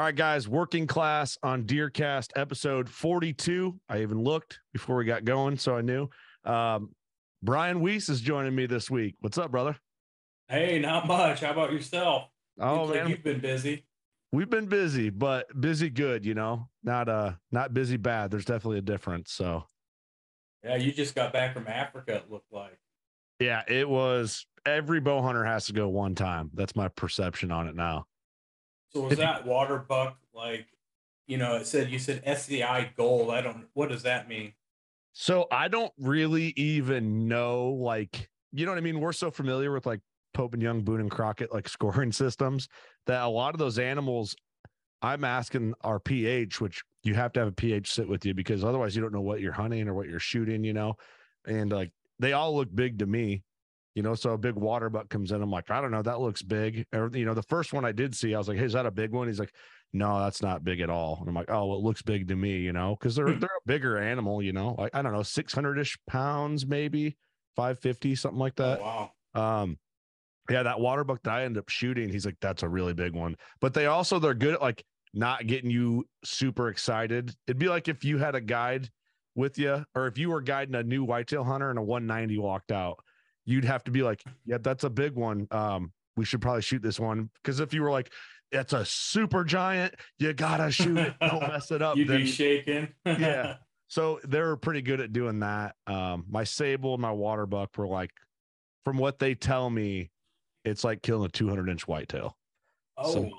All right, guys, working class on Deercast episode 42. I even looked before we got going, so I knew. Um, Brian Wiese is joining me this week. What's up, brother? Hey, not much. How about yourself? Oh, like man. you've been busy. We've been busy, but busy good, you know, not uh not busy bad. There's definitely a difference. So Yeah, you just got back from Africa, it looked like. yeah, it was every bow hunter has to go one time. That's my perception on it now. So was that water buck like, you know, it said you said SCI gold. I don't what does that mean? So I don't really even know, like, you know what I mean? We're so familiar with like Pope and Young, Boone and Crockett, like scoring systems that a lot of those animals, I'm asking our PH, which you have to have a PH sit with you because otherwise you don't know what you're hunting or what you're shooting, you know? And like they all look big to me, you know? So a big water buck comes in. I'm like, I don't know, that looks big. Or, you know, the first one I did see, I was like, hey, is that a big one? He's like, no, that's not big at all. And I'm like, oh, well, it looks big to me, you know, because they're Hmm. they're a bigger animal, you know, like I don't know, 600 ish pounds, maybe 550, something like that. Oh, wow. Um, yeah, that water buck that I ended up shooting, he's like, that's a really big one. But they also they're good at like not getting you super excited. It'd be like if you had a guide with you, or if you were guiding a new whitetail hunter and a 190 walked out, you'd have to be like, yeah, that's a big one. Um, we should probably shoot this one because if you were like, it's a super giant, you gotta shoot it, don't mess it up. You'd then- be shaking. Yeah. so they're pretty good at doing that. Um, my sable and my water buck were like, from what they tell me, it's like killing a 200 inch whitetail. oh, So-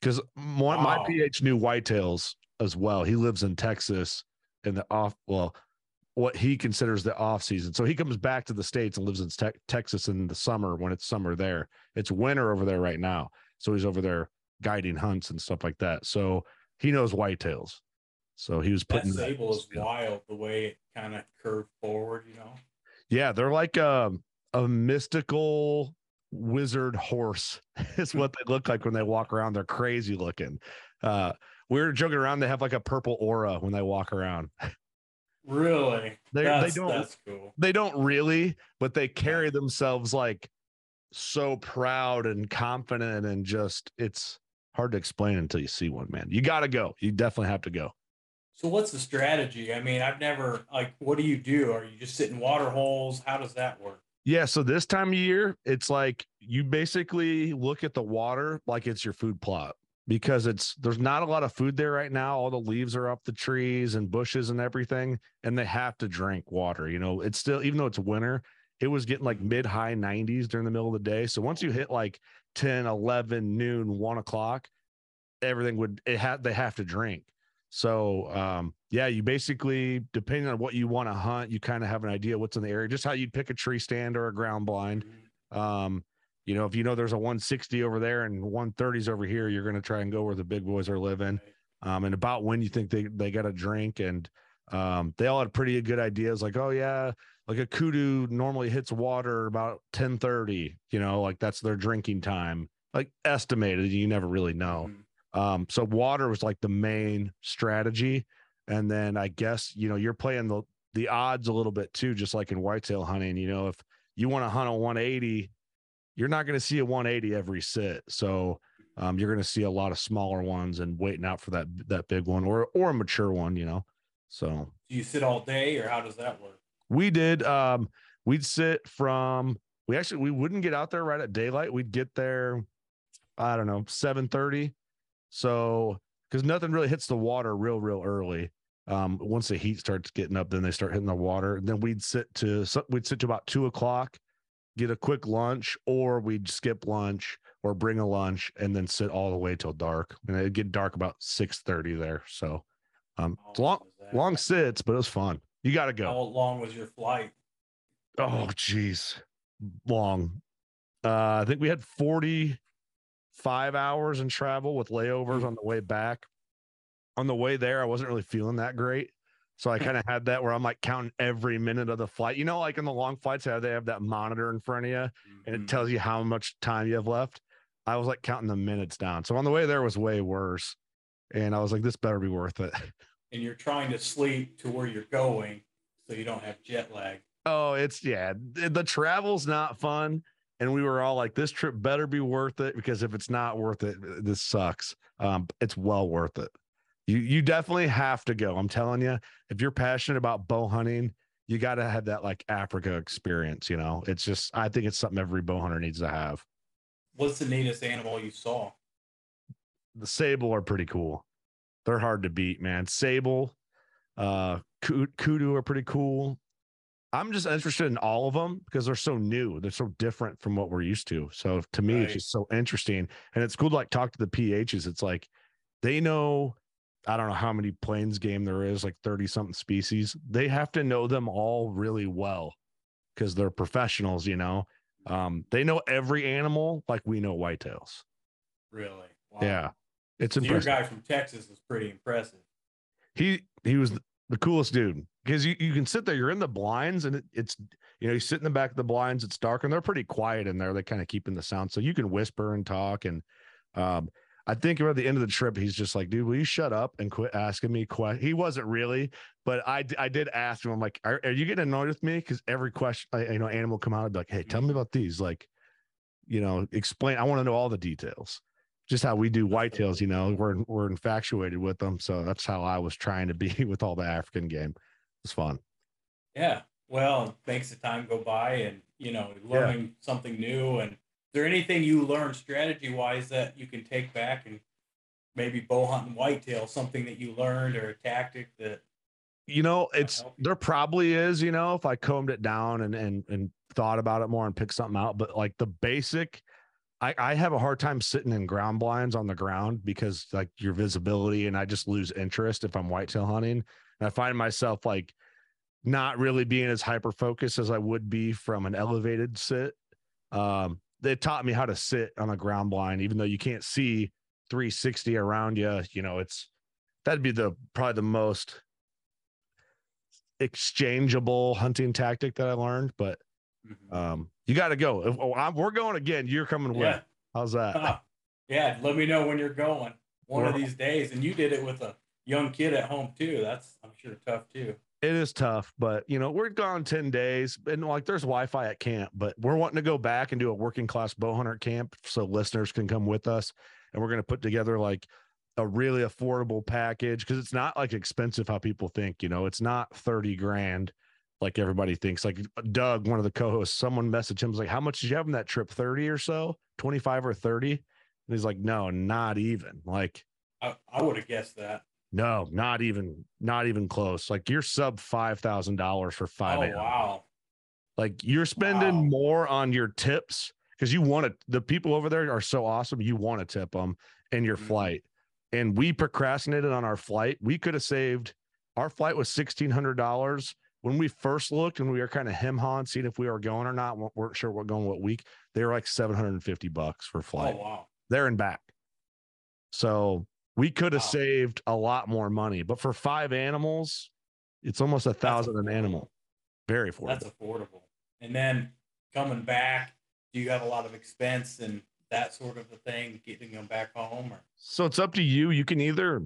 Because my, my Wow. PH knew whitetails as well. He lives in Texas in the off, well, what he considers the off season. So he comes back to the states and lives in Te- Texas in the summer when it's summer there. It's winter over there right now. So he's over there guiding hunts and stuff like that. So he knows whitetails. So he was that putting sable is skill. wild the way it kind of curved forward, you know. Yeah, they're like a a mystical wizard horse is what they look like when they walk around. They're crazy looking. Uh we were joking around, they have like a purple aura when they walk around. Really? They they don't that's cool. they don't really, but they carry themselves like so proud and confident and just it's hard to explain until you see one, man. You gotta go. You definitely have to go. So what's the strategy? I mean, I've never like what do you do? Are you just sitting water holes? How does that work? Yeah, so this time of year, it's like you basically look at the water like it's your food plot because it's there's not a lot of food there right now. All the leaves are up the trees and bushes and everything, and they have to drink water. You know, it's still even though it's winter, it was getting like mid high 90s during the middle of the day. So once you hit like 10, 11, noon, one o'clock, everything would it had they have to drink. So um yeah, you basically depending on what you want to hunt, you kind of have an idea what's in the area, just how you'd pick a tree stand or a ground blind. Um, you know, if you know there's a 160 over there and 130s over here, you're going to try and go where the big boys are living. Um, and about when you think they they got a drink, and um, they all had pretty good ideas, like, oh yeah, like a kudu normally hits water about 10:30. You know, like that's their drinking time, like estimated. You never really know. Mhm. Um, so water was like the main strategy. And then I guess, you know, you're playing the the odds a little bit too, just like in whitetail hunting. You know, if you want to hunt a 180, you're not going to see a 180 every sit. So um, you're going to see a lot of smaller ones and waiting out for that that big one or or a mature one. You know, so do you sit all day or how does that work? We did. Um, we'd sit from. We actually we wouldn't get out there right at daylight. We'd get there. I don't know, seven thirty. So because nothing really hits the water real real early. Um, once the heat starts getting up, then they start hitting the water. Then we'd sit to we'd sit to about two o'clock, get a quick lunch, or we'd skip lunch or bring a lunch and then sit all the way till dark. And it'd get dark about six thirty there. So um, it's long long sits, but it was fun. You got to go. How long was your flight? Oh, geez, long. Uh, I think we had forty five hours in travel with layovers on the way back on the way there, I wasn't really feeling that great. So I kind of had that where I'm like counting every minute of the flight. You know, like in the long flights, how they have that monitor in front of you mm-hmm. and it mm-hmm. tells you how much time you have left. I was like counting the minutes down. So on the way there was way worse. And I was like, this better be worth it. And you're trying to sleep to where you're going so you don't have jet lag. Oh, it's yeah. The travel's not fun. And we were all like, this trip better be worth it because if it's not worth it, this sucks. Um, it's well worth it. You you definitely have to go. I'm telling you, if you're passionate about bow hunting, you got to have that like Africa experience. You know, it's just I think it's something every bow hunter needs to have. What's the neatest animal you saw? The sable are pretty cool. They're hard to beat, man. Sable, uh, kudu are pretty cool. I'm just interested in all of them because they're so new. They're so different from what we're used to. So to me, right. it's just so interesting. And it's cool to like talk to the PHs. It's like they know I don't know how many plains game there is, like 30 something species. They have to know them all really well because they're professionals, you know. Um, they know every animal like we know whitetails. Really? Wow. Yeah. It's so impressive. Your guy from Texas is pretty impressive. He he was the coolest dude because you, you can sit there, you're in the blinds, and it, it's you know, you sit in the back of the blinds, it's dark, and they're pretty quiet in there. They kind of keep in the sound. So you can whisper and talk and um I think at the end of the trip, he's just like, dude, will you shut up and quit asking me questions? He wasn't really, but I, I did ask him, I'm like, are, are you getting annoyed with me? Because every question, I, you know, animal come out, I'd be like, hey, tell me about these. Like, you know, explain. I want to know all the details. Just how we do whitetails, you know, we're, we're infatuated with them. So that's how I was trying to be with all the African game. It's fun. Yeah. Well, makes the time go by and, you know, learning yeah. something new and there anything you learned strategy wise that you can take back and maybe bow hunting whitetail, something that you learned or a tactic that you know it's there probably is you know if i combed it down and and and thought about it more and picked something out but like the basic i i have a hard time sitting in ground blinds on the ground because like your visibility and i just lose interest if i'm whitetail hunting. And i find myself like not really being as hyper focused as i would be from an elevated sit. Um they taught me how to sit on a ground blind, even though you can't see 360 around you. You know, it's that'd be the probably the most exchangeable hunting tactic that I learned. But mm-hmm. um, you got to go. If, oh, I'm, we're going again. You're coming yeah. with. How's that? Uh, yeah, let me know when you're going one of these days. And you did it with a young kid at home too. That's I'm sure tough too. It is tough, but you know, we're gone 10 days and like there's Wi Fi at camp, but we're wanting to go back and do a working class bow hunter camp so listeners can come with us. And we're going to put together like a really affordable package because it's not like expensive how people think, you know, it's not 30 grand like everybody thinks. Like Doug, one of the co hosts, someone messaged him, was like, How much did you have in that trip? 30 or so, 25 or 30? And he's like, No, not even. Like, I, I would have guessed that. No, not even, not even close. Like you're sub five thousand dollars for five. Oh wow! Like you're spending wow. more on your tips because you want to. The people over there are so awesome. You want to tip them in your mm-hmm. flight, and we procrastinated on our flight. We could have saved. Our flight was sixteen hundred dollars when we first looked, and we were kind of hem hawing, seeing if we were going or not. weren't sure what going what week. They were like seven hundred and fifty bucks for flight. Oh wow! There and back. So we could have wow. saved a lot more money, but for five animals, it's almost a thousand an animal. Very affordable. That's affordable. And then coming back, do you have a lot of expense and that sort of a thing, getting them back home? Or? So it's up to you. You can either,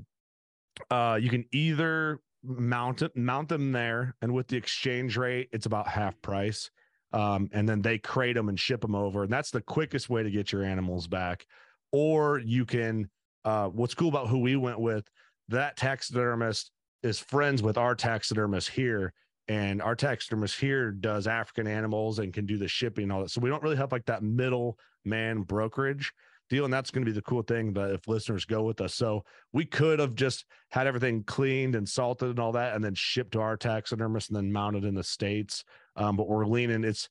uh, you can either mount it, mount them there, and with the exchange rate, it's about half price. Um, and then they crate them and ship them over, and that's the quickest way to get your animals back. Or you can. Uh, what's cool about who we went with? That taxidermist is friends with our taxidermist here, and our taxidermist here does African animals and can do the shipping and all that. So we don't really have like that middle man brokerage deal. And that's going to be the cool thing that if listeners go with us. So we could have just had everything cleaned and salted and all that, and then shipped to our taxidermist and then mounted in the States. Um, but we're leaning, it's,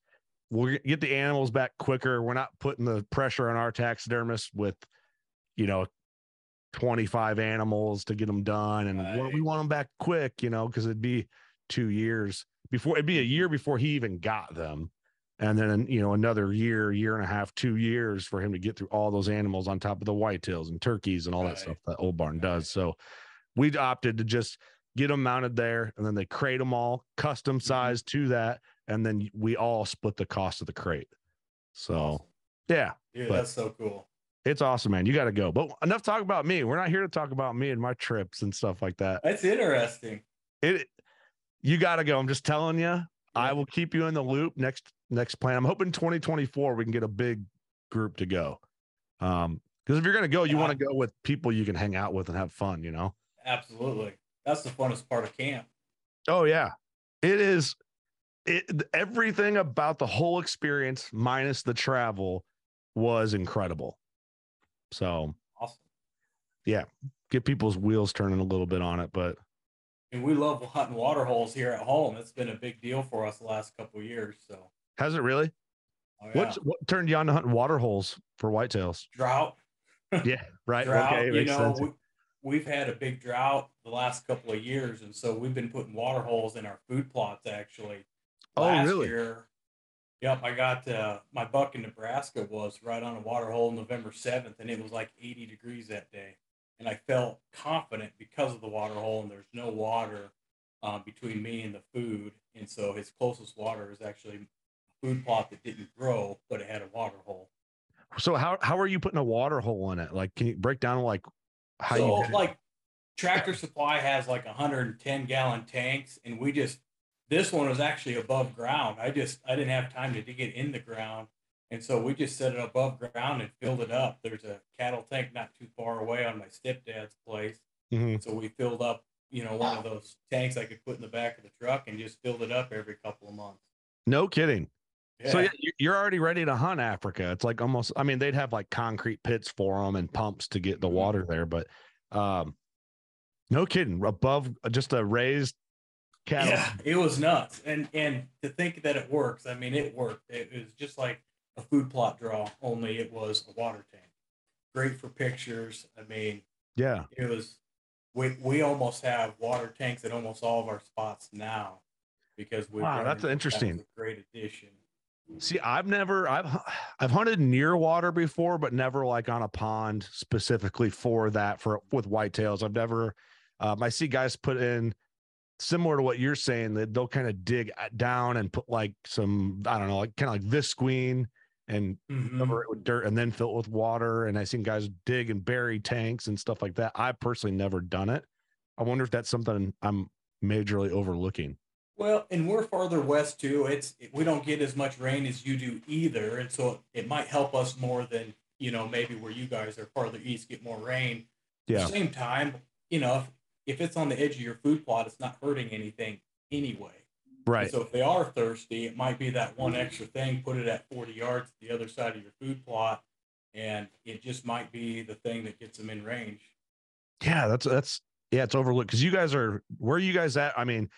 we'll get the animals back quicker. We're not putting the pressure on our taxidermist with, you know, 25 animals to get them done. And right. we want them back quick, you know, because it'd be, two years before it'd be a year before he even got them and then you know another year year and a half two years for him to get through all those animals on top of the whitetails and turkeys and all right. that stuff that old barn does so we opted to just get them mounted there and then they crate them all custom mm-hmm. size mm-hmm. to that and then we all split the cost of the crate so awesome. yeah yeah that's so cool it's awesome man you got to go but enough talk about me we're not here to talk about me and my trips and stuff like that that's interesting it you got to go. I'm just telling you. I will keep you in the loop next next plan. I'm hoping 2024 we can get a big group to go. Um, because if you're gonna go, you yeah. want to go with people you can hang out with and have fun. You know. Absolutely, that's the funnest part of camp. Oh yeah, it is. It everything about the whole experience minus the travel was incredible. So awesome. Yeah, get people's wheels turning a little bit on it, but and we love hunting water holes here at home. It's been a big deal for us the last couple years. So has it really? Oh, yeah. what turned you on to hunting water holes for whitetails? Drought. yeah, right. Drought. Okay, you know, we, we've had a big drought the last couple of years, and so we've been putting water holes in our food plots. Actually, oh last really? Year, yep, I got uh, my buck in Nebraska was right on a water hole November seventh, and it was like eighty degrees that day and I felt confident because of the water hole, and there's no water um, between me and the food, and so his closest water is actually a food plot that didn't grow, but it had a water hole. So how how are you putting a water hole in it? Like, can you break down like how so, you like Tractor Supply has like 110 gallon tanks, and we just this one was actually above ground. I just I didn't have time to dig it in the ground, and so we just set it above ground and filled it up. There's a cattle tank not too far away on my stepdad's place. Mm-hmm. So we filled up, you know, one of those tanks I could put in the back of the truck and just filled it up every couple of months. No kidding. Yeah. So you're already ready to hunt Africa. It's like almost, I mean, they'd have like concrete pits for them and pumps to get the mm-hmm. water there, but um, no kidding. Above just a raised cattle. Yeah, it was nuts. And and to think that it works, I mean, it worked. It was just like a food plot draw, only it was a water tank. Great for pictures. I mean, yeah, it was. We we almost have water tanks at almost all of our spots now because we. Wow, that's interesting. Great addition. See, I've never I've I've hunted near water before, but never like on a pond specifically for that for with whitetails. I've never. Um, I see guys put in similar to what you're saying that they'll kind of dig down and put like some I don't know like kind of like visqueen and mm-hmm. cover it with dirt and then fill it with water. And I seen guys dig and bury tanks and stuff like that. I personally never done it. I wonder if that's something I'm majorly overlooking. Well, and we're farther west too. It's we don't get as much rain as you do either, and so it might help us more than you know maybe where you guys are farther east get more rain. Yeah. At the same time, you know, if, if it's on the edge of your food plot, it's not hurting anything anyway. Right. And so if they are thirsty, it might be that one extra thing, put it at 40 yards the other side of your food plot, and it just might be the thing that gets them in range. Yeah, that's that's yeah, it's overlooked because you guys are where are you guys at? I mean,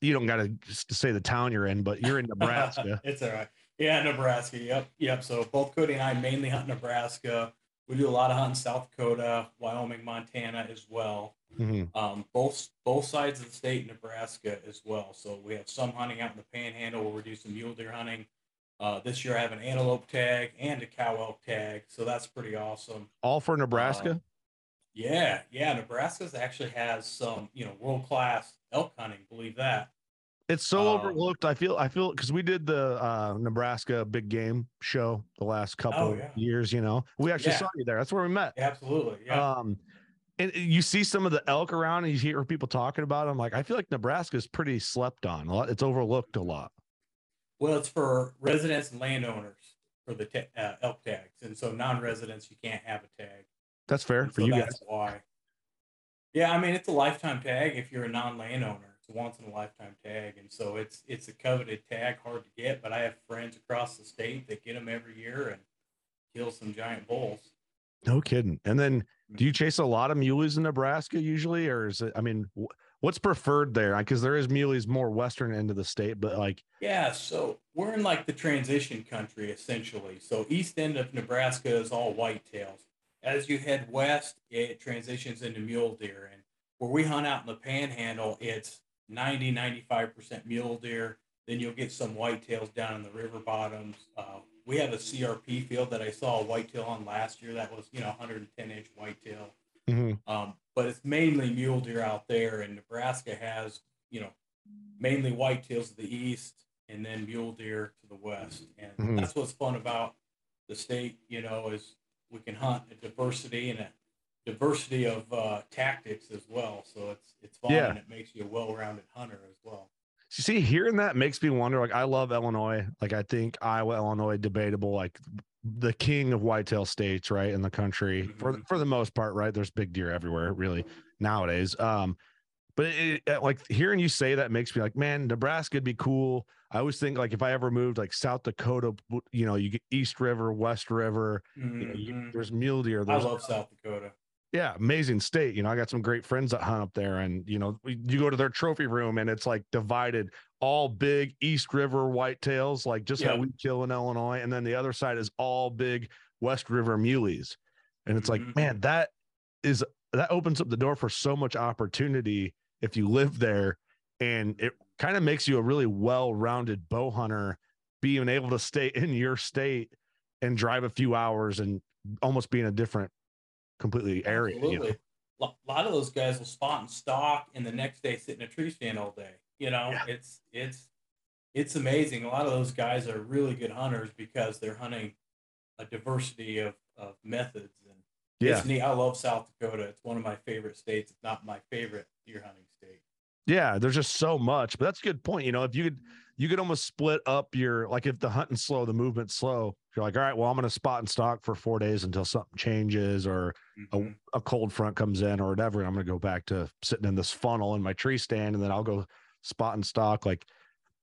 you don't got to say the town you're in, but you're in Nebraska. it's all right. Yeah, Nebraska. Yep, yep. So both Cody and I mainly hunt Nebraska. We do a lot of hunting South Dakota, Wyoming, Montana as well. Mm-hmm. Um, both both sides of the state, Nebraska as well. So we have some hunting out in the Panhandle where we do some mule deer hunting. Uh, this year I have an antelope tag and a cow elk tag, so that's pretty awesome. All for Nebraska. Uh, yeah, yeah. Nebraska actually has some, you know, world class elk hunting. Believe that. It's so um, overlooked. I feel I feel because we did the uh, Nebraska big game show the last couple oh, yeah. years. You know, we actually yeah. saw you there. That's where we met. Absolutely. Yeah. Um, and you see some of the elk around and you hear people talking about them. Like, I feel like Nebraska is pretty slept on. A lot, it's overlooked a lot. Well, it's for residents and landowners for the ta- uh, elk tags, and so non-residents you can't have a tag. That's fair and for so you that's guys. Why? Yeah, I mean it's a lifetime tag if you're a non-landowner. It's a once in a lifetime tag, and so it's it's a coveted tag, hard to get. But I have friends across the state that get them every year and kill some giant bulls. No kidding. And then, mm-hmm. do you chase a lot of muleys in Nebraska usually, or is it? I mean, what's preferred there? Because there is muleys more western end of the state, but like, yeah. So we're in like the transition country essentially. So east end of Nebraska is all whitetails. As you head west, it transitions into mule deer, and where we hunt out in the Panhandle, it's 90, 95 percent mule deer. Then you'll get some whitetails down in the river bottoms. Uh, we have a CRP field that I saw a whitetail on last year. That was you know 110 inch whitetail. Mm-hmm. Um, but it's mainly mule deer out there, and Nebraska has you know mainly whitetails to the east, and then mule deer to the west, and mm-hmm. that's what's fun about the state. You know, is we can hunt a diversity and a diversity of uh, tactics as well. So it's it's fun yeah. and it makes you a well-rounded hunter as well You see, hearing that makes me wonder. Like, I love Illinois. Like, I think Iowa, Illinois, debatable. Like, the king of whitetail states, right, in the country for mm-hmm. for the most part, right. There's big deer everywhere, really nowadays. Um, but it, it, like hearing you say that makes me like, man, Nebraska would be cool. I always think like if I ever moved like South Dakota, you know, you get East River, West River, mm-hmm. you know, you, mm-hmm. there's mule deer. There's, I love South Dakota yeah, amazing state. You know, I got some great friends that hunt up there, and you know, you go to their trophy room and it's like divided all big East River whitetails, like just yeah. how we kill in Illinois, and then the other side is all big West River muleys, and it's mm-hmm. like, man, that is that opens up the door for so much opportunity if you live there, and it kind of makes you a really well-rounded bow hunter, being able to stay in your state and drive a few hours and almost being a different completely area. Absolutely. You know? A lot of those guys will spot and stalk, and the next day sit in a tree stand all day. You know, yeah. it's it's it's amazing. A lot of those guys are really good hunters because they're hunting a diversity of, of methods. And yeah. it's neat. I love South Dakota. It's one of my favorite states. It's not my favorite deer hunting state. Yeah, there's just so much, but that's a good point. You know, if you could, you could almost split up your like if the hunting slow, the movement slow. You're like, all right, well, I'm going to spot and stock for four days until something changes or mm-hmm. a, a, cold front comes in or whatever. And I'm going to go back to sitting in this funnel in my tree stand, and then I'll go spot and stock. Like,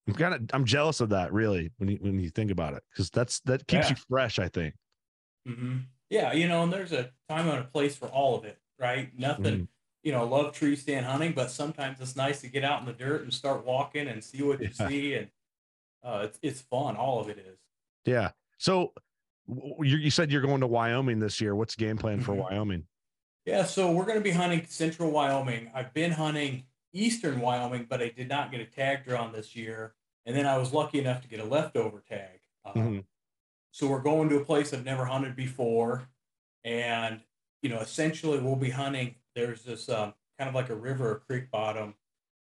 I'm kind of I'm jealous of that, really, when you when you think about it, because that's that keeps yeah. you fresh. I think. Mm-hmm. Yeah, you know, and there's a time and a place for all of it, right? Nothing. Mm-hmm you know, love tree stand hunting, but sometimes it's nice to get out in the dirt and start walking and see what you yeah. see. And uh, it's, it's fun. All of it is. Yeah. So you, you said you're going to Wyoming this year. What's the game plan for mm-hmm. Wyoming? Yeah. So we're going to be hunting central Wyoming. I've been hunting eastern Wyoming, but I did not get a tag drawn this year. And then I was lucky enough to get a leftover tag. Um, mm-hmm. So we're going to a place I've never hunted before. And, you know, essentially we'll be hunting there's this um, kind of like a river or creek bottom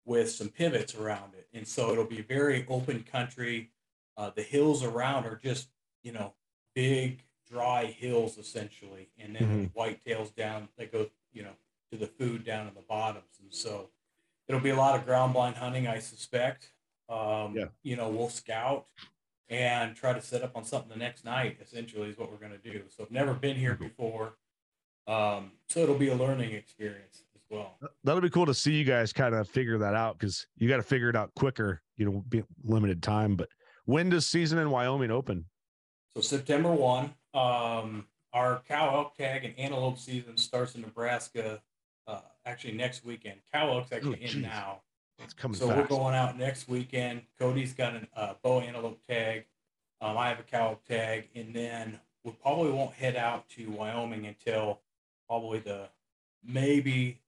with some pivots around it. And so it'll be very open country. Uh, the hills around are just, you know, big, dry hills essentially. And then mm-hmm. whitetails down that go, you know, to the food down in the bottoms. And so it'll be a lot of ground blind hunting, I suspect. Um, yeah. You know, we'll scout and try to set up on something the next night, essentially, is what we're going to do. So I've never been here before. Um, so it'll be a learning experience as well. That'll be cool to see you guys kind of figure that out because you got to figure it out quicker, you know, be limited time. But when does season in Wyoming open? So September 1. Um, our cow elk tag and antelope season starts in Nebraska uh, actually next weekend. Cow elk's actually oh, in now. It's coming so fast. we're going out next weekend. Cody's got a uh, bow antelope tag. Um, I have a cow elk tag, and then we probably won't head out to Wyoming until probably the maybe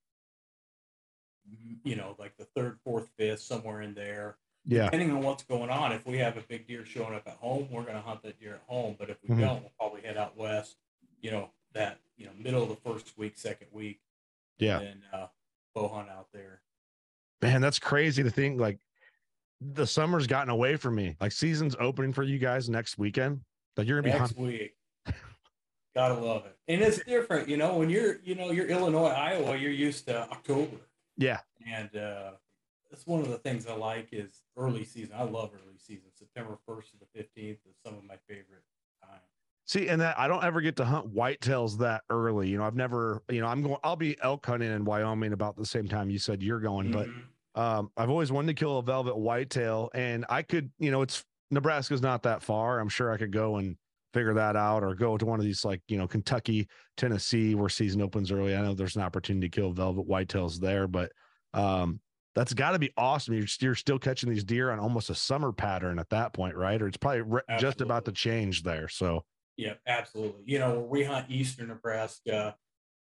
you know like the third, fourth, fifth, somewhere in there. Yeah. Depending on what's going on, if we have a big deer showing up at home, we're going to hunt that deer at home. But if we mm-hmm. don't, we'll probably head out west. You know that you know middle of the first week, second week. Yeah. And uh, bow hunt out there. Man, that's crazy to think. Like the summer's gotten away from me. Like season's opening for you guys next weekend. Like you're gonna be next hunting. week. Gotta love it. And it's different, you know, when you're, you know, you're Illinois, Iowa, you're used to October. Yeah. And uh that's one of the things I like is early season. I love early season. September 1st to the 15th is some of my favorite time. See, and that I don't ever get to hunt whitetails that early. You know, I've never, you know, I'm going, I'll be elk hunting in Wyoming about the same time you said you're going, Mhm. but um, I've always wanted to kill a velvet whitetail, and I could, you know, it's Nebraska's not that far. I'm sure I could go and figure that out, or go to one of these like you know Kentucky, Tennessee, where season opens early. I know there's an opportunity to kill velvet whitetails there, but um, that's got to be awesome. You're, you're still catching these deer on almost a summer pattern at that point, right? Or it's probably re- just about to change there. So Yeah, absolutely. You know, where we hunt eastern Nebraska,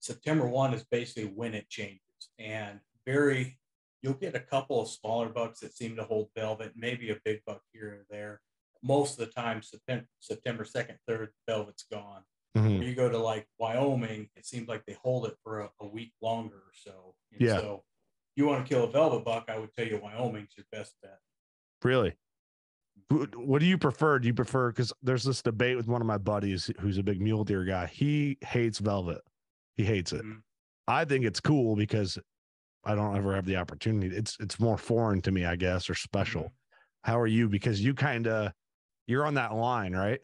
September 1 is basically when it changes. And very, you'll get a couple of smaller bucks that seem to hold velvet, maybe a big buck here or there. Most of the time, September, September 2nd, 3rd, velvet's gone. mhm. When you go to like Wyoming, it seems like they hold it for a, a week longer or so. And Yeah. So you want to kill a velvet buck, I would tell you Wyoming's your best bet. really. What do you prefer? Do you prefer because there's this debate with one of my buddies who's a big mule deer guy. He hates velvet. He hates it. Mhm. I think it's cool because I don't ever have the opportunity. It's it's more foreign to me, I guess, or special. Mhm. How are you? Because you kind of you're on that line, right?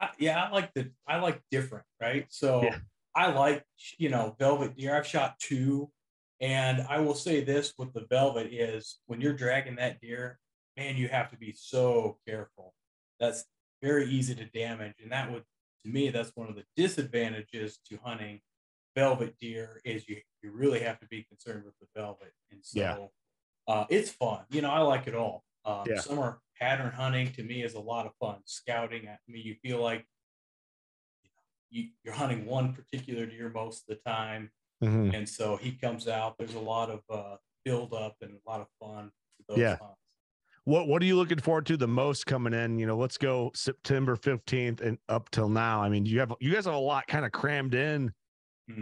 I, yeah, I like the I like different, right? So Yeah. I like you know velvet deer. I've shot two, and I will say this with the velvet is when you're dragging that deer, man, you have to be so careful. That's very easy to damage, and that would to me that's one of the disadvantages to hunting velvet deer is you you really have to be concerned with the velvet, and so Yeah. uh, it's fun. You know, I like it all. Um, Yeah. Summer pattern hunting to me is a lot of fun. Scouting, I mean, you feel like you you're hunting one particular deer most of the time, Mhm. and so he comes out. There's a lot of uh, build up and a lot of fun Yeah. hunts. What What are you looking forward to the most coming in? You know, let's go September fifteenth and up till now. I mean, you have you guys have a lot kind of crammed in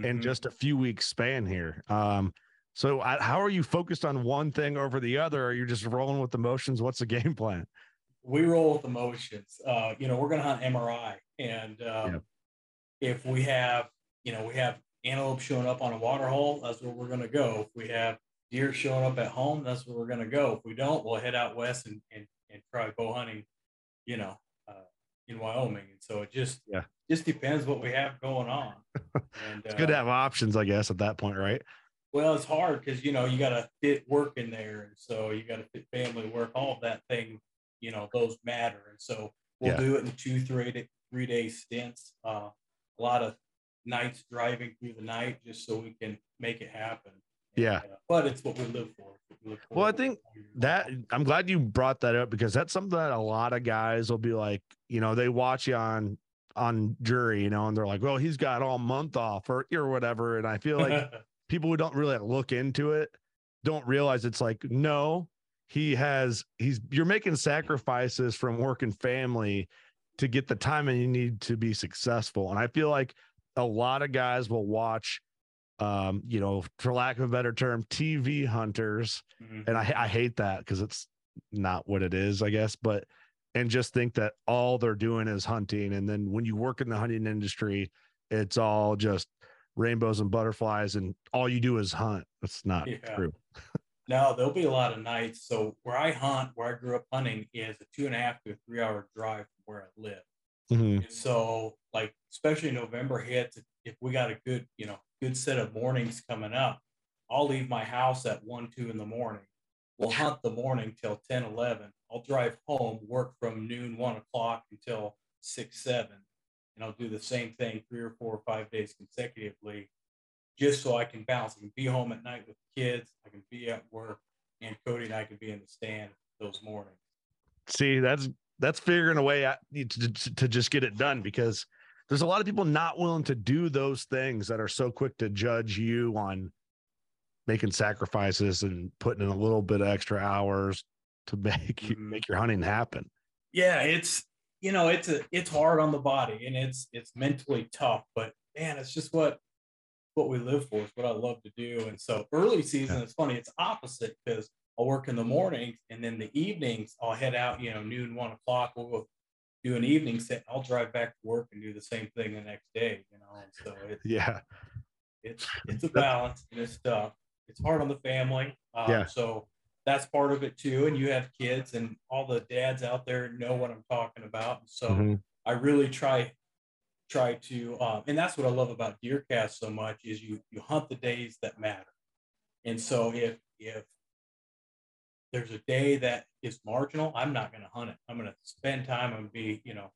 in Mhm. just a few weeks span here. Um, so I, how are you focused on one thing over the other? Are you just rolling with the motions? What's the game plan? we roll with emotions. Uh, you know, we're going to hunt MRI, and um, if we have, you know, we have antelope showing up on a water hole, that's where we're going to go. If we have deer showing up at home, that's where we're going to go. If we don't, we'll head out west and and, and try bow hunting, you know, uh, in Wyoming. And so it just Yeah. just depends what we have going on. And It's good to uh, have options, I guess, at that point, right? Well, it's hard because you know you got to fit work in there, and so you got to fit family work, all of that thing. You know, those matter, and so we'll Yeah. do it in two, three, day, three day stints. Uh, a lot of nights driving through the night just so we can make it happen. Yeah. Uh, but it's what we live for. We live Well, I think That I'm glad you brought that up because that's something that a lot of guys will be like, you know, they watch you on on Drury, you know, and they're like, well, he's got all month off or or whatever. And I feel like people who don't really look into it don't realize it's like no he has he's you're making sacrifices from work and family to get the time and you need to be successful. And i feel like a lot of guys will watch um you know for lack of a better term tv hunters. Mhm. and i, I hate that because it's not what it is i guess but and just think that all they're doing is hunting. And then when you work in the hunting industry it's all just rainbows and butterflies and all you do is hunt that's not Yeah. true No, there'll be a lot of nights. So where I hunt, where I grew up hunting, is a two and a half to a three hour drive from where I live. Mhm. And so, like, especially November hits, if we got a good, you know, good set of mornings coming up, I'll leave my house at one, two in the morning. We'll hunt the morning till 10, 11. I'll drive home, work from noon, one o'clock until six, seven. And I'll do the same thing three or four or five days consecutively, just so I can balance. I can be home at night with the kids, I can be at work, and Cody and I can be in the stand those mornings. see that's that's figuring a way out to, to, to just get it done because there's a lot of people not willing to do those things that are so quick to judge you on making sacrifices and putting in a little bit of extra hours to make you, Mhm. make your hunting happen yeah it's you know it's a it's hard on the body and it's it's mentally tough but man it's just what what we live for it's what i love to do and so early season it's funny it's opposite because i'll work in the mornings and then the evenings i'll head out you know noon one o'clock we'll go do an evening set. I'll drive back to work and do the same thing the next day. You know, and so it's Yeah. it's it's a balance and it's tough. It's hard on the family. Um, Yeah. So that's part of it too. And you have kids, and all the dads out there know what I'm talking about. And so Mhm. I really try try to, um, and that's what I love about DeerCast so much is you you hunt the days that matter. And so if if there's a day that is marginal, I'm not going to hunt it. I'm going to spend time and be, you know,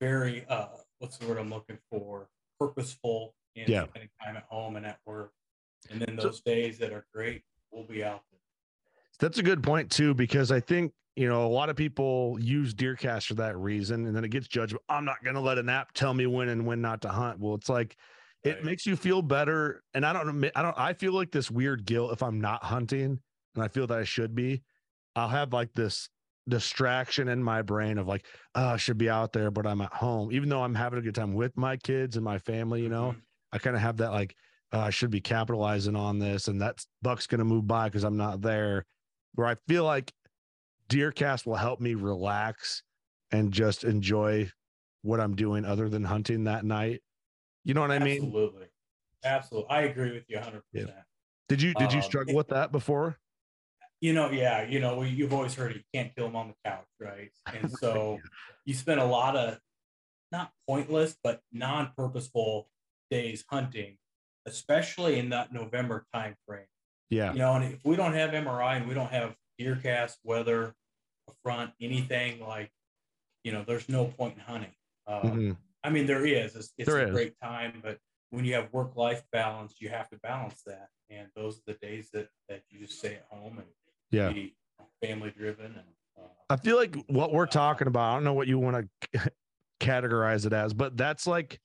very uh, what's the word I'm looking for? Purposeful in Yeah. spending time at home and at work. And then So- those days that are great, we'll be out there. That's a good point too, because I think you know a lot of people use Deercast for that reason, and then it gets judged. I'm not going to let an app tell me when and when not to hunt. Well, it's like it Right. makes you feel better, and I don't admit, I don't. I feel like this weird guilt if I'm not hunting, and I feel that I should be. I'll have like this distraction in my brain of like, oh, I should be out there, but I'm at home, even though I'm having a good time with my kids and my family. You know, Mhm. I kind of have that like uh, I should be capitalizing on this, and that buck's going to move by because I'm not there. Where I feel like Deercast will help me relax and just enjoy what I'm doing other than hunting that night. You know what I mean? Absolutely. Absolutely. I agree with you 100%. Did you did you Um, struggle with that before? you know, yeah, you know, we, you've always heard it, you can't kill them on the couch, right? And so you spend a lot of not pointless, but non-purposeful days hunting, especially in that November time frame. Yeah. You know, and if we don't have MRI and we don't have DeerCast, weather, a front, anything like, you know, there's no point in hunting. Um, Mhm. I mean, there is. It's, it's There a is. great time, but when you have work-life balance, you have to balance that. And those are the days that that you just stay at home and Yeah. be family-driven. And uh, I feel like what we're talking about, I don't know what you want to categorize it as, but that's like,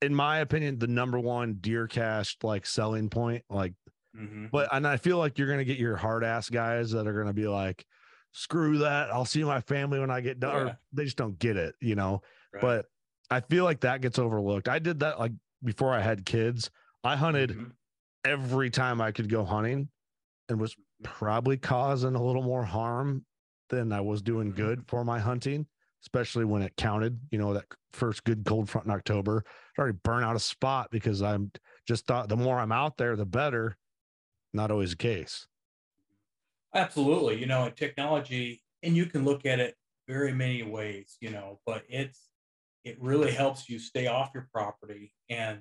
in my opinion, the number one DeerCast like selling point. Like, mhm. but and I feel like you're gonna get your hard ass guys that are gonna be like, screw that. I'll see my family when I get done. Or Yeah. they just don't get it, you know. Right. But I feel like that gets overlooked. I did that like before I had kids. I hunted Mhm. every time I could go hunting and was probably causing a little more harm than I was doing Mhm. good for my hunting, especially when it counted. You know, that first good cold front in October, I already burn out a spot because I'm just thought the more I'm out there, the better. Not always the case. Absolutely. You know, technology, and you can look at it very many ways, you know, but it's, it really helps you stay off your property and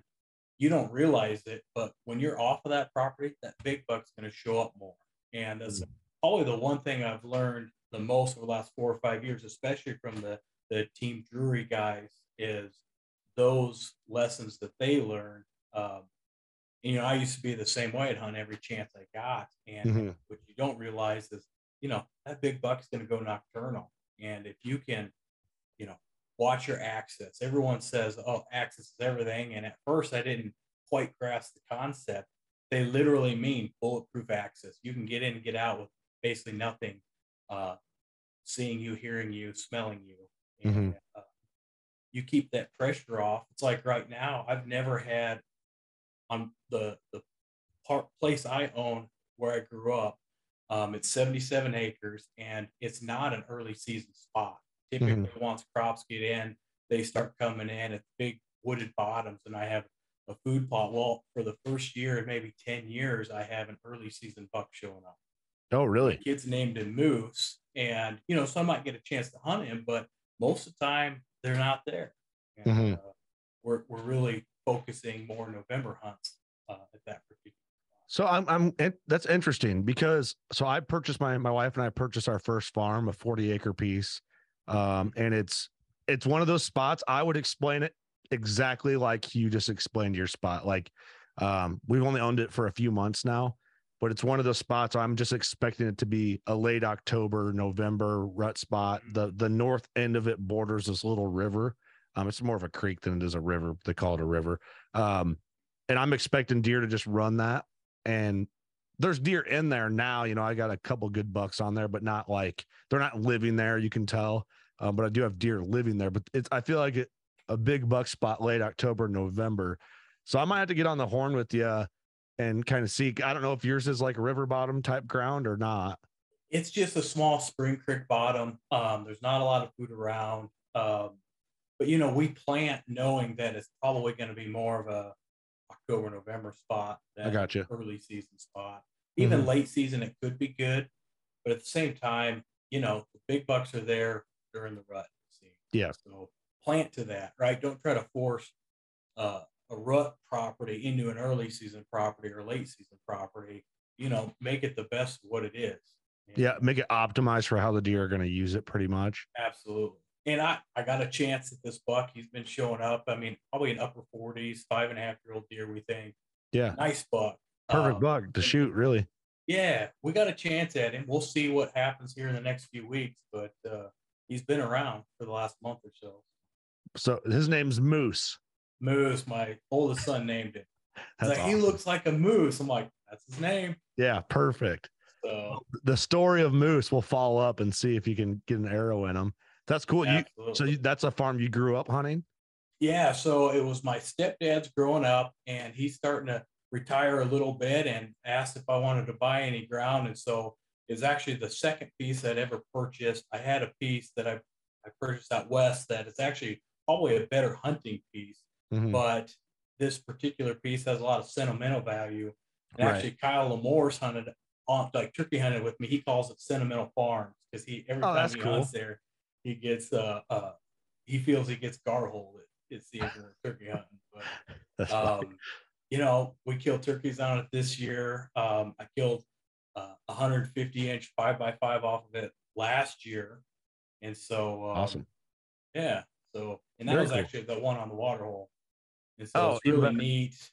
you don't realize it, but when you're off of that property, that big buck's going to show up more. And that's probably the one thing I've learned the most over the last four or five years, especially from the, the Team Drury guys, is those lessons that they learned. Um, you know, I used to be the same way. I'd hunt every chance I got. And Mhm. what you don't realize is, you know, that big buck's going to go nocturnal. And if you can, you know, watch your access, everyone says, oh, access is everything. And at first, I didn't quite grasp the concept. They literally mean bulletproof access. You can get in and get out with basically nothing uh, seeing you, hearing you, smelling you. And uh, you keep that pressure off. It's like right now, I've never had on the the part place I own where I grew up. Um, it's 77 acres and it's not an early season spot. Typically, once crops get in, they start coming in at big wooded bottoms, and I have a food plot. Well, for the first year and maybe 10 years, I have an early season buck showing up. Oh, The really? kid's named him Moose, and you know, so I might get a chance to hunt him, but most of the time they're not there. And, Mhm. uh, we're we're really focusing more November hunts uh, at that particular. So I'm I'm that's interesting because so I purchased my my wife and I purchased our first farm, a 40 acre piece. Um, and it's it's one of those spots I would explain it exactly like you just explained your spot. Like um, we've only owned it for a few months now, but it's one of those spots I'm just expecting it to be a late October, November rut spot. The the north end of it borders this little river. Um, it's more of a creek than it is a river. They call it a river. Um, and I'm expecting deer to just run that. And there's deer in there now. You know, I got a couple good bucks on there, but not like they're not living there. You can tell. Um, but I do have deer living there. But it's I feel like it, a big buck spot late October, November. So I might have to get on the horn with you and kind of see. I don't know if yours is like a river bottom type ground or not. It's just a small spring creek bottom. Um, there's not a lot of food around. Um, but you know, we plant knowing that it's probably going to be more of a October November spot than I got you. early season spot. Even Mhm. late season, it could be good, but at the same time, you know, the big bucks are there during the rut. season. Yeah. So plant to that, right? Don't try to force uh, a rut property into an early season property or late season property. You know, make it the best of what it is. Yeah, make it optimized for how the deer are going to use it pretty much. Absolutely. And I, I got a chance at this buck. He's been showing up. I mean, probably an upper 40s, five and a half year old deer, we think. Yeah. Nice buck. Perfect Um, buck to shoot, really. Yeah, we got a chance at him. We'll see what happens here in the next few weeks, but uh, he's been around for the last month or so. So his name's Moose. Moose, my oldest son named That's like, he looks like a moose. I'm like, that's his name. Yeah, perfect. So, The story of Moose we'll follow up and see if you can get an arrow in him. That's cool. You, so you, that's a farm you grew up hunting? Yeah, so it was my stepdad's growing up, and he's starting to retire a little bit, and asked if I wanted to buy any ground, and so it's actually the second piece I'd ever purchased. I had a piece that I I purchased out west that is actually probably a better hunting piece, Mhm. but this particular piece has a lot of sentimental value. And Right. actually, Kyle Lamore's hunted on like turkey hunted with me. He calls it sentimental farms because he every Oh, time he cool. hunts there, he gets uh uh he feels he gets garholed at it seems in turkey hunting. But um, you know, we killed turkeys on it this year. Um, I killed uh, 150 inch five by five off of it last year, and so um, awesome. Yeah. So, and that Very was cool. actually the one on the water hole. And so Oh, it's really better. neat.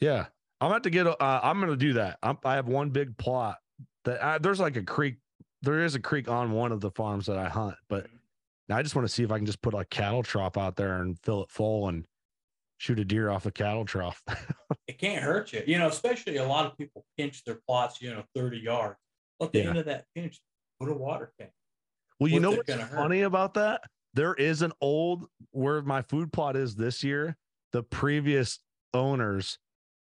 Yeah, I'm about to get. Uh, I'm going to do that. I'm, I have one big plot that I, there's like a creek. There is a creek on one of the farms that I hunt, but mm-hmm. I just want to see if I can just put a cattle trough out there and fill it full and shoot a deer off a cattle trough. It can't hurt you, you know, especially a lot of people pinch their plots, you know, 30 yards. At the Yeah. end of that pinch, put a water tank. well, you What's know what's gonna hurt? funny about that? There is an old where my food plot is this year. The previous owners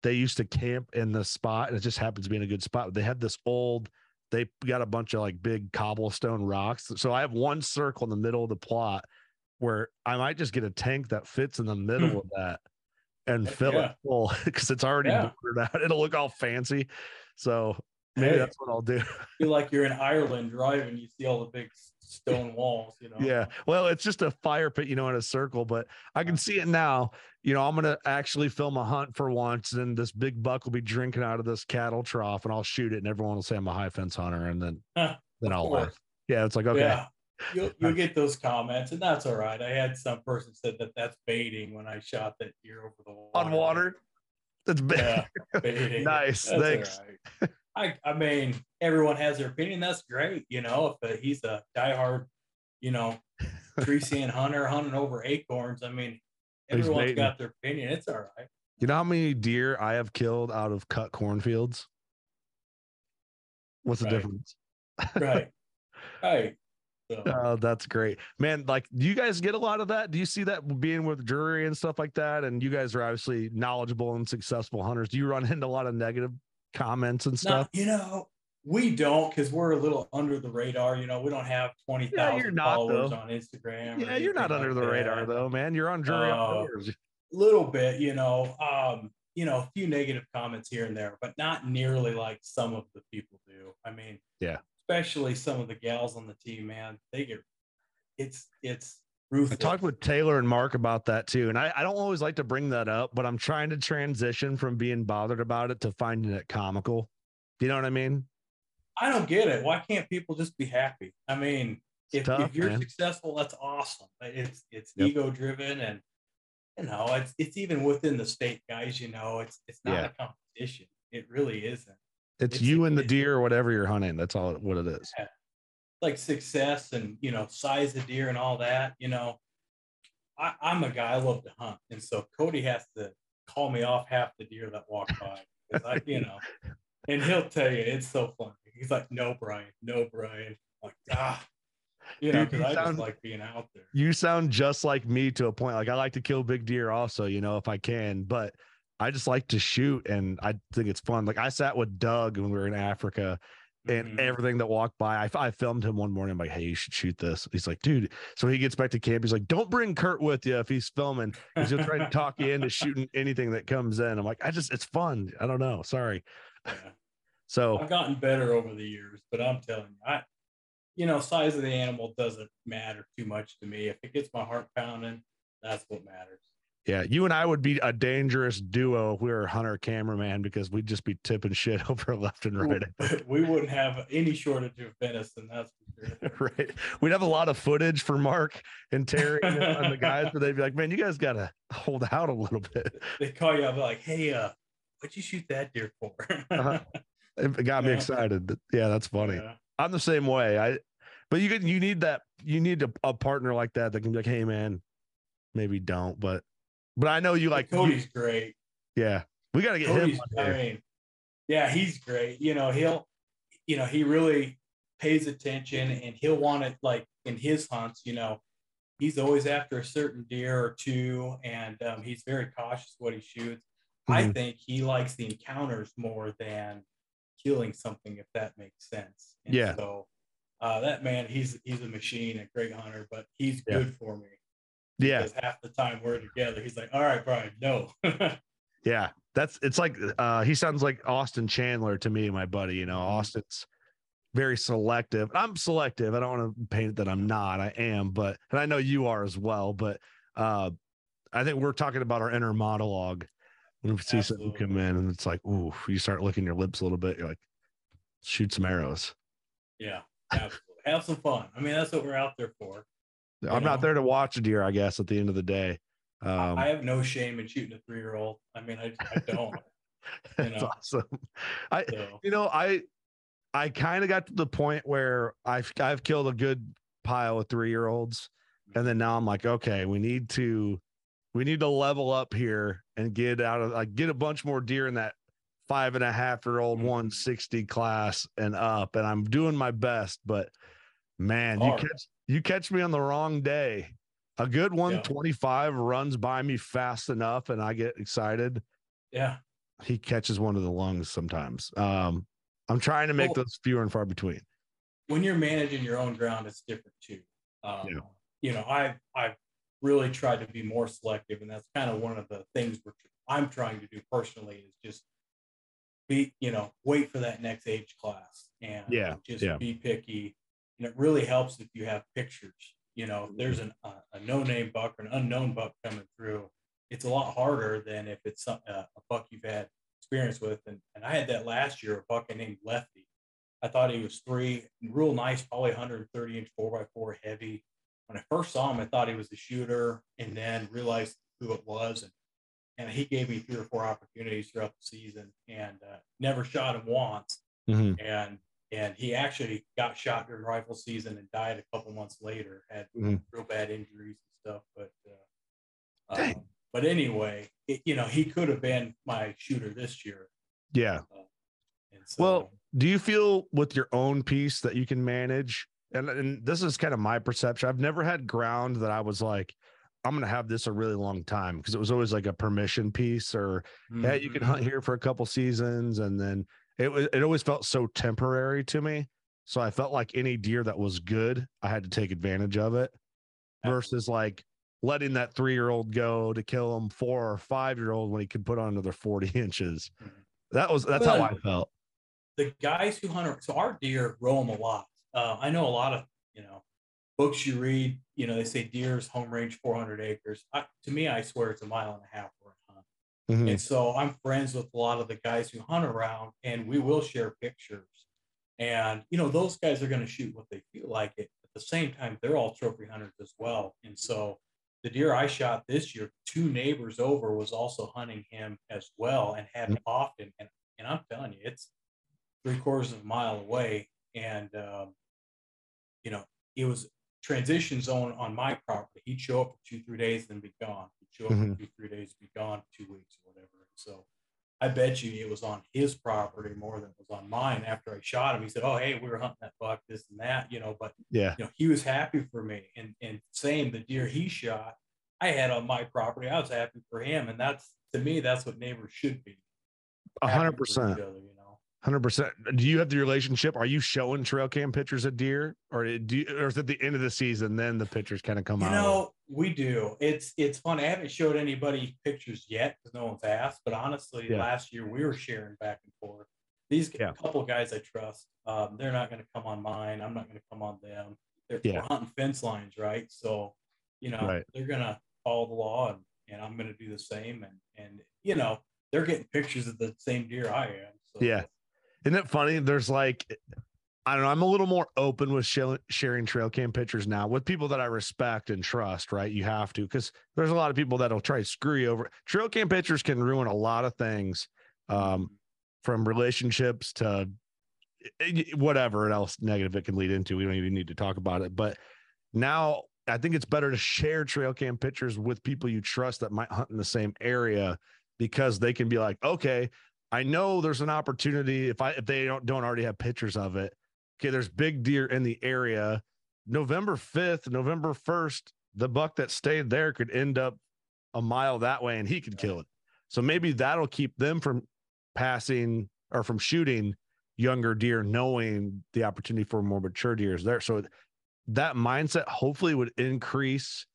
they used to camp in the spot, and it just happens to be in a good spot. They had this old. They got a bunch of like big cobblestone rocks. So I have one circle in the middle of the plot where I might just get a tank that fits in the middle hmm. of that and fill yeah. it full because it's already Yeah. bordered out. It'll look all fancy. So maybe Hey. that's what I'll do. feel like you're in Ireland driving, you see all the big stone walls, you know. Yeah. Well, it's just a fire pit, you know, in a circle, but I can see it now. You know, I'm going to actually film a hunt for once, and this big buck will be drinking out of this cattle trough, and I'll shoot it, and everyone will say I'm a high fence hunter, and then Huh, then I'll laugh. Yeah, it's like okay, Yeah. You'll, you'll get those comments, and that's all right. I had some person said that that's baiting when I shot that deer over the water. on water. That's. Yeah, baiting. Nice, That's thanks. I, I mean, everyone has their opinion. That's great. You know, if uh, he's a diehard, you know, tree stand hunter hunting over acorns, I mean, everyone's got their opinion. It's all right. You know how many deer I have killed out of cut cornfields? What's the Right. difference? Right. right. So, Oh, that's great, man. Like, do you guys get a lot of that? Do you see that being with Drury and stuff like that? And you guys are obviously knowledgeable and successful hunters. Do you run into a lot of negative comments and now, stuff? you know, we don't because we're a little under the radar. You know, we don't have Yeah, you're 20,000 not, followers though. on Instagram. yeah, you're not under like the radar though, man. You're on Drury Uh, little bit, you know, um, you know, a few negative comments here and there, but not nearly like some of the people do. I mean, Yeah. especially some of the gals on the team, man, they get it's it's I ruthless. talked with Taylor and Mark about that too. And I, I don't always like to bring that up, but I'm trying to transition from being bothered about it to finding it comical. Do you know what I mean? I don't get it. Why can't people just be happy? I mean, if, tough, if you're man. successful, that's awesome. It's it's Yep. ego driven and you know, it's it's even within the state guys, you know, it's it's not Yeah. a competition. It really isn't. It's, It's- you and the deer or whatever you're hunting. That's all what it is. Like success and you know size of deer and all that you know I, i'm a guy i love to hunt. And so cody has to call me off half the deer that walk by 'cause I, you know and he'll tell you it's so funny. He's like no brian no brian. I'm like ah. You know because i sound- just like being out there. You sound just like me to a point. Like I like to kill big deer also, you know, if I can, but I just like to shoot and I think it's fun. Like I sat with Doug when we were in Africa and Mhm. everything that walked by. I, I filmed him one morning. I'm like, hey, you should shoot this. He's like, dude. So he gets back to camp. He's like, don't bring Curt with you if he's filming He's he'll try to talk you into shooting anything that comes in. I'm like, I just, it's fun. I don't know. Sorry. Yeah. So I've gotten better over the years, but I'm telling you, I, you know, size of the animal doesn't matter too much to me. If it gets my heart pounding, that's what matters. Yeah, you and I would be a dangerous duo if we were hunter cameraman because we'd just be tipping shit over left and right. we wouldn't have any shortage of venison, that's for sure. right. We'd have a lot of footage for Mark and Terry and and the guys, but they'd be like, man, you guys got to hold out a little bit. They call you up like, hey, uh, what'd you shoot that deer for? Uh-huh. It got me Yeah. excited. Yeah, that's funny. Yeah. I'm the same way. I, but you can, you need that, you need a, a partner like that that can be like, hey, man, maybe don't, but, but I know you like, Cody's great. yeah, we got to get Cody's, him I mean, yeah, he's great. You know, he'll, you know, he really pays attention and he'll want it like in his hunts, you know, he's always after a certain deer or two and um, he's very cautious what he shoots. I Mhm. think he likes the encounters more than killing something, if that makes sense. And Yeah. So uh, that man, he's he's a machine, a great hunter, but he's Yeah. good for me. Yeah. Because half the time we're together, he's like, "All right, Brian, no." Yeah. That's, it's like, uh, he sounds like Austin Chandler to me, my buddy, you know, Mhm. Austin's very selective. I'm selective. I don't want to paint it that I'm not, I am, but, and I know you are as well, but, uh, I think we're talking about our inner monologue when we see something come in and it's like, ooh, you start licking your lips a little bit. You're like, shoot some arrows. yeah, absolutely. Have some fun. I mean, that's what we're out there for. I'm know? not there to watch a deer, I guess, at the end of the day. Um, I have no shame in shooting a three year old. I mean, I, I don't. you it's know. awesome. I, So, you know, I, I kind of got to the point where I've, I've killed a good pile of three year olds. And then now I'm like, okay, we need to, we need to level up here and get out of like get a bunch more deer in that five and a half year old Mhm. 160 class and up. And I'm doing my best, but man, you Hard. catch you catch me on the wrong day. A good 125 runs by me fast enough and I get excited. yeah. He catches one of the lungs sometimes. Um, I'm trying to make Well- those fewer and far between. When you're managing your own ground, it's different too. Um, Yeah. You know, I I've really tried to be more selective, and that's kind of one of the things I'm trying to do personally is just be, you know, wait for that next age class and Yeah, just yeah. be picky. And it really helps if you have pictures. You know, if there's an, a, a no-name buck or an unknown buck coming through. It's a lot harder than if it's some, uh, a buck you've had experience with. And, and I had that last year, a buck I named Lefty. I thought he was three, real nice, probably 130 inch four by four heavy. When I first saw him, I thought he was a shooter, and then realized who it was. And, and he gave me three or four opportunities throughout the season, and uh, never shot him once. Mhm. And and he actually got shot during rifle season and died a couple months later. Had Mhm. real bad injuries and stuff. But uh, um, but anyway, it, you know, he could have been my shooter this year. Yeah. And so, Well, do you feel with your own piece that you can manage? And, and this is kind of my perception. I've never had ground that I was like, I'm going to have this a really long time because it was always like a permission piece or, yeah, you can Mhm. hunt here for a couple seasons. And then it was, it always felt so temporary to me. So I felt like any deer that was good, I had to take advantage of it versus like letting that three year old go to kill him four or five year old when he could put on another 40 inches. Mhm. That was, that's how I felt. the guys who hunt, so our deer roam a lot. Uh, I know a lot of, you know, books you read, you know, they say deer's home range 400 acres. I, to me, I swear it's a mile and a half where I hunt. Mhm. And so I'm friends with a lot of the guys who hunt around and we will share pictures. And, you know, those guys are going to shoot what they feel like it. At the same time, they're all trophy hunters as well. And so the deer I shot this year, two neighbors over was also hunting him as well and had him often. And, and I'm telling you, it's three quarters of a mile away. And, um, you know, it was transition zone on my property. He'd show up for two, three days, then be gone. Show up Mhm. for two, three days, be gone two weeks or whatever. And so I bet you it was on his property more than it was on mine. After I shot him, he said, "Oh, hey, we were hunting that buck, this and that," you know. But Yeah. you know, he was happy for me, and and same the deer he shot, I had on my property. I was happy for him, and that's to me, that's what neighbors should be. A hundred percent. You. Hundred percent. Do you have the relationship? Are you showing trail cam pictures of deer, or do you, or is it the end of the season then the pictures kind of come You out? know, we do. It's it's fun. I haven't showed anybody pictures yet because no one's asked. But honestly, Yeah. last year we were sharing back and forth. These Yeah. couple guys I trust, um, they're not going to come on mine. I'm not going to come on them. They're Yeah. hunting fence lines, right? So, you know, Right. they're going to follow the law, and, and I'm going to do the same. And and you know, they're getting pictures of the same deer I am. So Yeah. Isn't it funny? There's like, I don't know. I'm a little more open with sharing trail cam pictures now with people that I respect and trust. Right? You have to because there's a lot of people that'll try to screw you over. Trail cam pictures can ruin a lot of things, um, from relationships to eh, whatever else negative it can lead into. We don't even need to talk about it. But now I think it's better to share trail cam pictures with people you trust that might hunt in the same area because they can be like, okay, I know there's an opportunity if I if they don't don't already have pictures of it. Okay, there's big deer in the area. November 5th, November 1st, the buck that stayed there could end up a mile that way and he could kill it. So maybe that'll keep them from passing or from shooting younger deer, knowing the opportunity for more mature deer is there. So that mindset hopefully would increase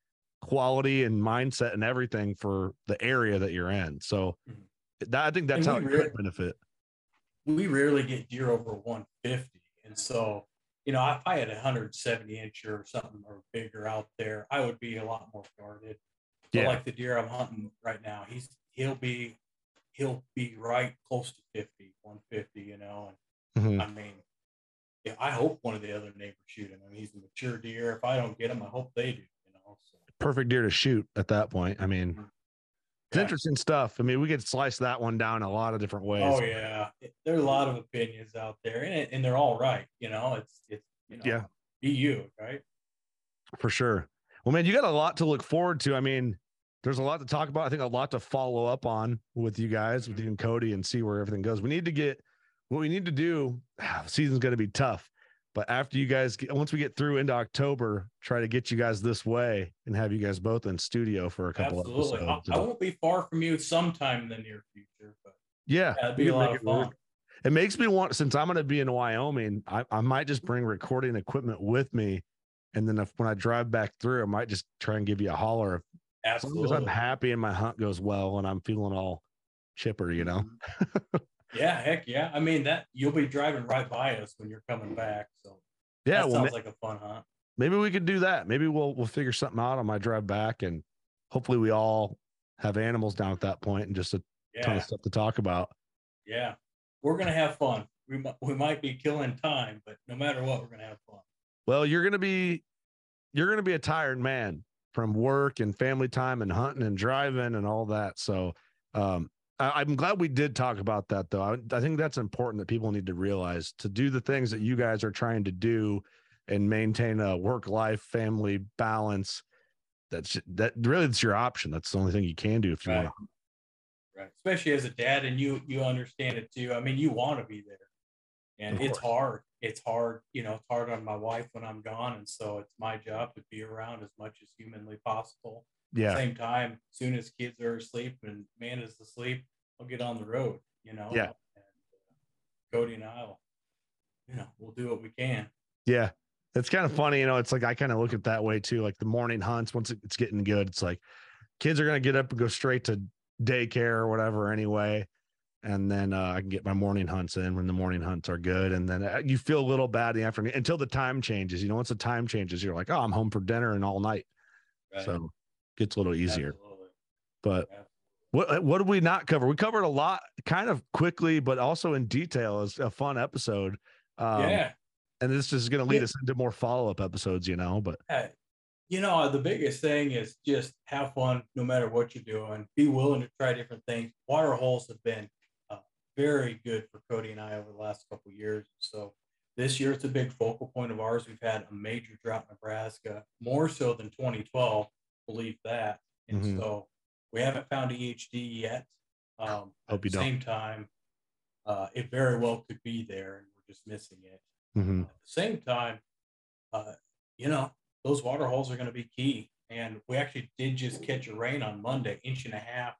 quality and mindset and everything for the area that you're in. So Mhm. That I think that's And how it we re- could benefit. we rarely get deer over 150. And so, you know, if I had a 170 inch or something or bigger out there, I would be a lot more guarded. But like the deer I'm hunting right now, he's he'll be he'll be right close to 50, 150, you know. And Mhm. I mean, yeah, I hope one of the other neighbors shoot him. I mean, he's a mature deer. If I don't get him, I hope they do, you know. So Perfect deer to shoot at that point. I mean, it's Yeah. interesting stuff. I mean, we could slice that one down a lot of different ways. Oh yeah, there are a lot of opinions out there, and and they're all right. You know, it's it's you know, Yeah. be you, right? for sure. Well, man, you got a lot to look forward to. I mean, there's a lot to talk about. I think a lot to follow up on with you guys, with mm-hmm. you and Cody, and see where everything goes. We need to get what we need to do. The season's going to be tough, but after you guys, get, once we get through into October, try to get you guys this way and have you guys both in studio for a couple Absolutely. I, episodes. I won't be far from you sometime in the near future, but yeah, that'd be a lot of it fun. It makes me want since I'm going to be in Wyoming, I, I might just bring recording equipment with me, and then if when I drive back through, I might just try and give you a holler if As long as I'm happy and my hunt goes well and I'm feeling all chipper, you know. Mm-hmm. Yeah, heck yeah. I mean that you'll be driving right by us when you're coming back. So Yeah, that well, sounds like a fun hunt. maybe we could do that. Maybe we'll we'll figure something out on my drive back, and hopefully we all have animals down at that point and just a ton of stuff to talk about. yeah. We're gonna have fun. We might we might be killing time, but no matter what, we're gonna have fun. Well, you're gonna be you're gonna be a tired man from work and family time and hunting and driving and all that. So um I'm glad we did talk about that though. I, I think that's important that people need to realize to do the things that you guys are trying to do and maintain a work life family balance. That's that really it's your option. That's the only thing you can do if you Right. want. Right. Especially as a dad and you you understand it too. I mean, you want to be there. And it's hard. It's hard, you know, it's hard on my wife when I'm gone. And so it's my job to be around as much as humanly possible. Yeah. Same time, soon as kids are asleep and man is asleep, I'll get on the road, you know. Yeah. And, uh, Cody and I'll, you know, we'll do what we can. Yeah. It's kind of funny, you know. It's like I kind of look at that way too. Like the morning hunts, once it's getting good, it's like kids are gonna get up and go straight to daycare or whatever anyway. And then uh, I can get my morning hunts in when the morning hunts are good. And then uh, you feel a little bad in the afternoon until the time changes. You know, once the time changes, you're like, oh, I'm home for dinner and all night. Right? So gets a little easier. Absolutely. But Absolutely. what what did we not cover? We covered a lot, kind of quickly, but also in detail. It's a fun episode. Um, yeah. And this is going to lead Yeah. us into more follow up episodes, you know. But you know, the biggest thing is just have fun no matter what you're doing. Be willing to try different things. Water holes have been uh, very good for Cody and I over the last couple of years. So this year it's a big focal point of ours. We've had a major drought in Nebraska, more so than 2012. Believe that. And Mhm. so we haven't found EHD yet. Um, at the don't. same time, uh, it very well could be there, and we're just missing it. mhm. At the same time, uh, you know, those water holes are going to be key. And we actually did just catch a rain on Monday, inch and a half,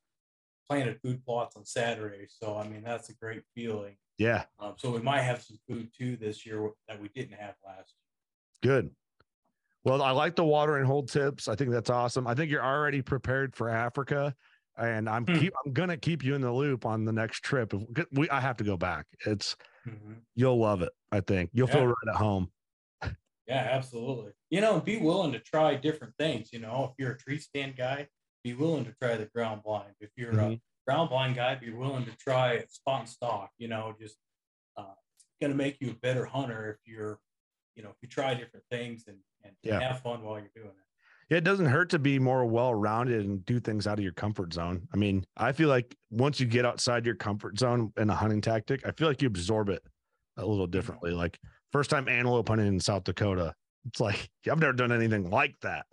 planted food plots on Saturday. So, I mean, that's a great feeling. Yeah. Um, so we might have some food too this year that we didn't have last. Good. Well, I like the water and hold tips. I think that's awesome. I think you're already prepared for Africa, and I'm Hmm. keep I'm gonna keep you in the loop on the next trip. If we I have to go back. It's. Mhm. you'll love it. I think you'll feel right at home. Yeah, absolutely. You know, be willing to try different things. You know, if you're a tree stand guy, be willing to try the ground blind. If you're a Mhm. ground blind guy, be willing to try spot and stock. You know, just uh, it's going to make you a better hunter if you're, you know, if you try different things and, and Yeah. have fun while you're doing it. Yeah, it doesn't hurt to be more well rounded and do things out of your comfort zone. I mean, I feel like once you get outside your comfort zone in a hunting tactic, I feel like you absorb it a little mm-hmm. differently. Like first time antelope hunting in South Dakota, it's like I've never done anything like that.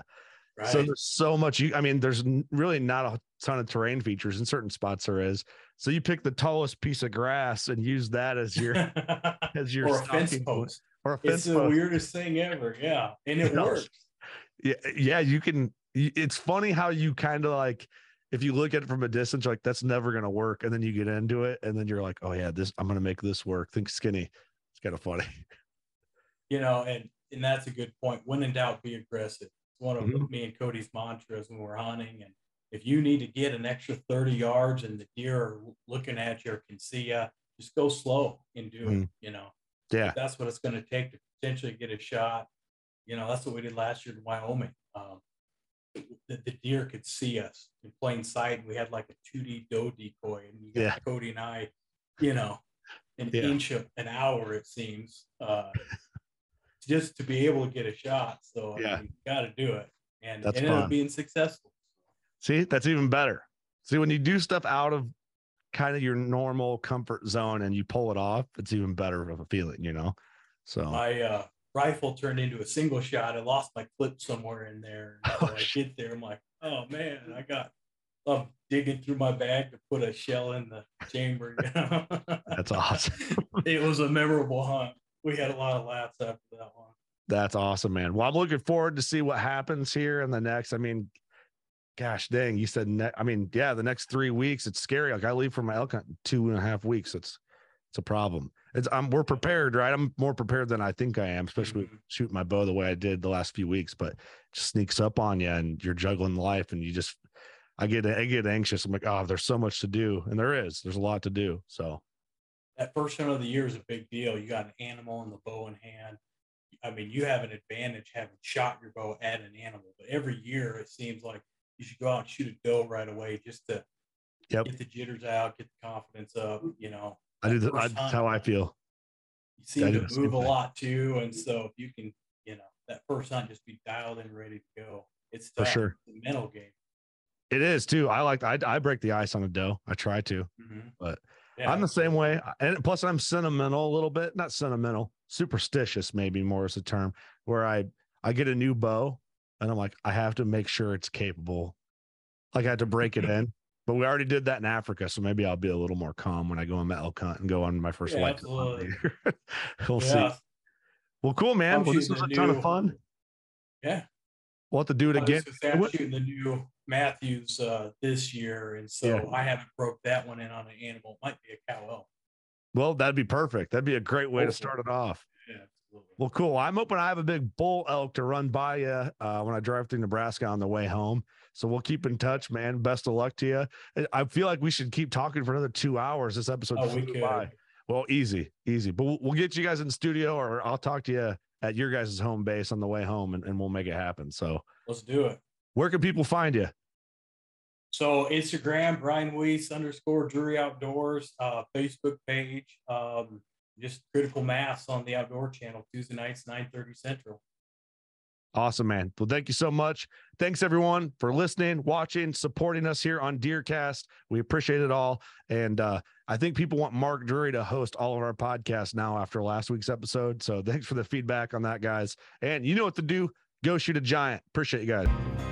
Right. So there's so much you I mean, there's really not a ton of terrain features in certain spots there is. So you pick the tallest piece of grass and use that as your as your or a fence post. Or a fence It's the post. weirdest thing ever. Yeah. And it works. yeah, yeah, you can. It's funny how you kind of like, if you look at it from a distance, you're like that's never gonna work, and then you get into it, and then you're like, oh yeah, this I'm gonna make this work. Think skinny. It's kind of funny. you know, and and that's a good point. When in doubt, be aggressive. It's one of Mhm. me and Cody's mantras when we're hunting. And if you need to get an extra 30 yards and the deer are looking at you or can see you, just go slow and do it. Mhm. You know, Yeah, that's what it's going to take to potentially get a shot. You know, that's what we did last year in Wyoming. Um, the, the deer could see us in plain sight. We had like a 2D doe decoy, and you got Yeah. Cody and I, you know, an Yeah. inch of an hour, it seems, uh, just to be able to get a shot. So I mean, you got to do it. And That's it ended up being successful. see, that's even better. See, when you do stuff out of kind of your normal comfort zone and you pull it off, it's even better of a feeling, you know. So My uh, rifle turned into a single shot. I lost my clip somewhere in there. Oh, I get there, I'm like, oh man, I got. I'm digging through my bag to put a shell in the chamber. you know? That's awesome. it was a memorable hunt. We had a lot of laughs after that one. That's awesome, man. Well, I'm looking forward to see what happens here in the next. I mean, gosh dang, you said ne- I mean, yeah, the next three weeks. It's scary. Like I leave for my elk hunt in two and a half weeks. It's it's a problem. It's I'm we're prepared, right? I'm more prepared than I think I am, especially Mhm. shooting my bow the way I did the last few weeks. But it just sneaks up on you, and you're juggling life, and you just I get I get anxious. I'm like, oh, there's so much to do, and there is. There's a lot to do. So That first hunt of the year is a big deal. You got an animal and the bow in hand. I mean, you have an advantage having shot your bow at an animal, but every year it seems like you should go out and shoot a doe right away just to Yep. get the jitters out, get the confidence up. You know, I do. The, I, that's how I feel. you seem to move a lot too, and so if you can, you know, that first hunt just be dialed in, ready to go. It's For sure. It's a mental game. It is too. I like. I I break the ice on a doe. I try to. Mhm. But yeah, I'm the same way. And plus, I'm sentimental a little bit. Not sentimental, superstitious, maybe more is the term. Where I I get a new bow, and I'm like, I have to make sure it's capable. Like I had to break it in. But we already did that in Africa, so maybe I'll be a little more calm when I go on my elk hunt and go on my first Yeah, white. hunt we'll yeah, see. Well, cool, man. Well, this was a a ton of fun. yeah. We'll have to do it again. I'm What- shooting the new Mathews uh, this year, and so Yeah. I haven't broke that one in on an animal. It might be a cow elk. Well, that'd be perfect. That'd be a great way to start it off. Well, cool. I'm hoping I have a big bull elk to run by you uh, when I drive through Nebraska on the way home. So we'll keep in touch, man. Best of luck to you. I- I feel like we should keep talking for another two hours. This episode Oh, we could. by. Well, easy, easy. But we'll, we'll get you guys in the studio, or I'll talk to you at your guys' home base on the way home, and, and we'll make it happen. So, Let's do it. where can people find you? So Instagram, Brian Wiese underscore Drury Outdoors, uh, Facebook page, um, just critical mass on the outdoor channel, Tuesday nights, 9:30 Central. Awesome, man. Well, thank you so much. Thanks everyone for listening, watching, supporting us here on Deercast. We appreciate it all. And uh, I think people want Mark Drury to host all of our podcasts now after last week's episode. So thanks for the feedback on that, guys. And you know what to do. Go shoot a giant. Appreciate you guys.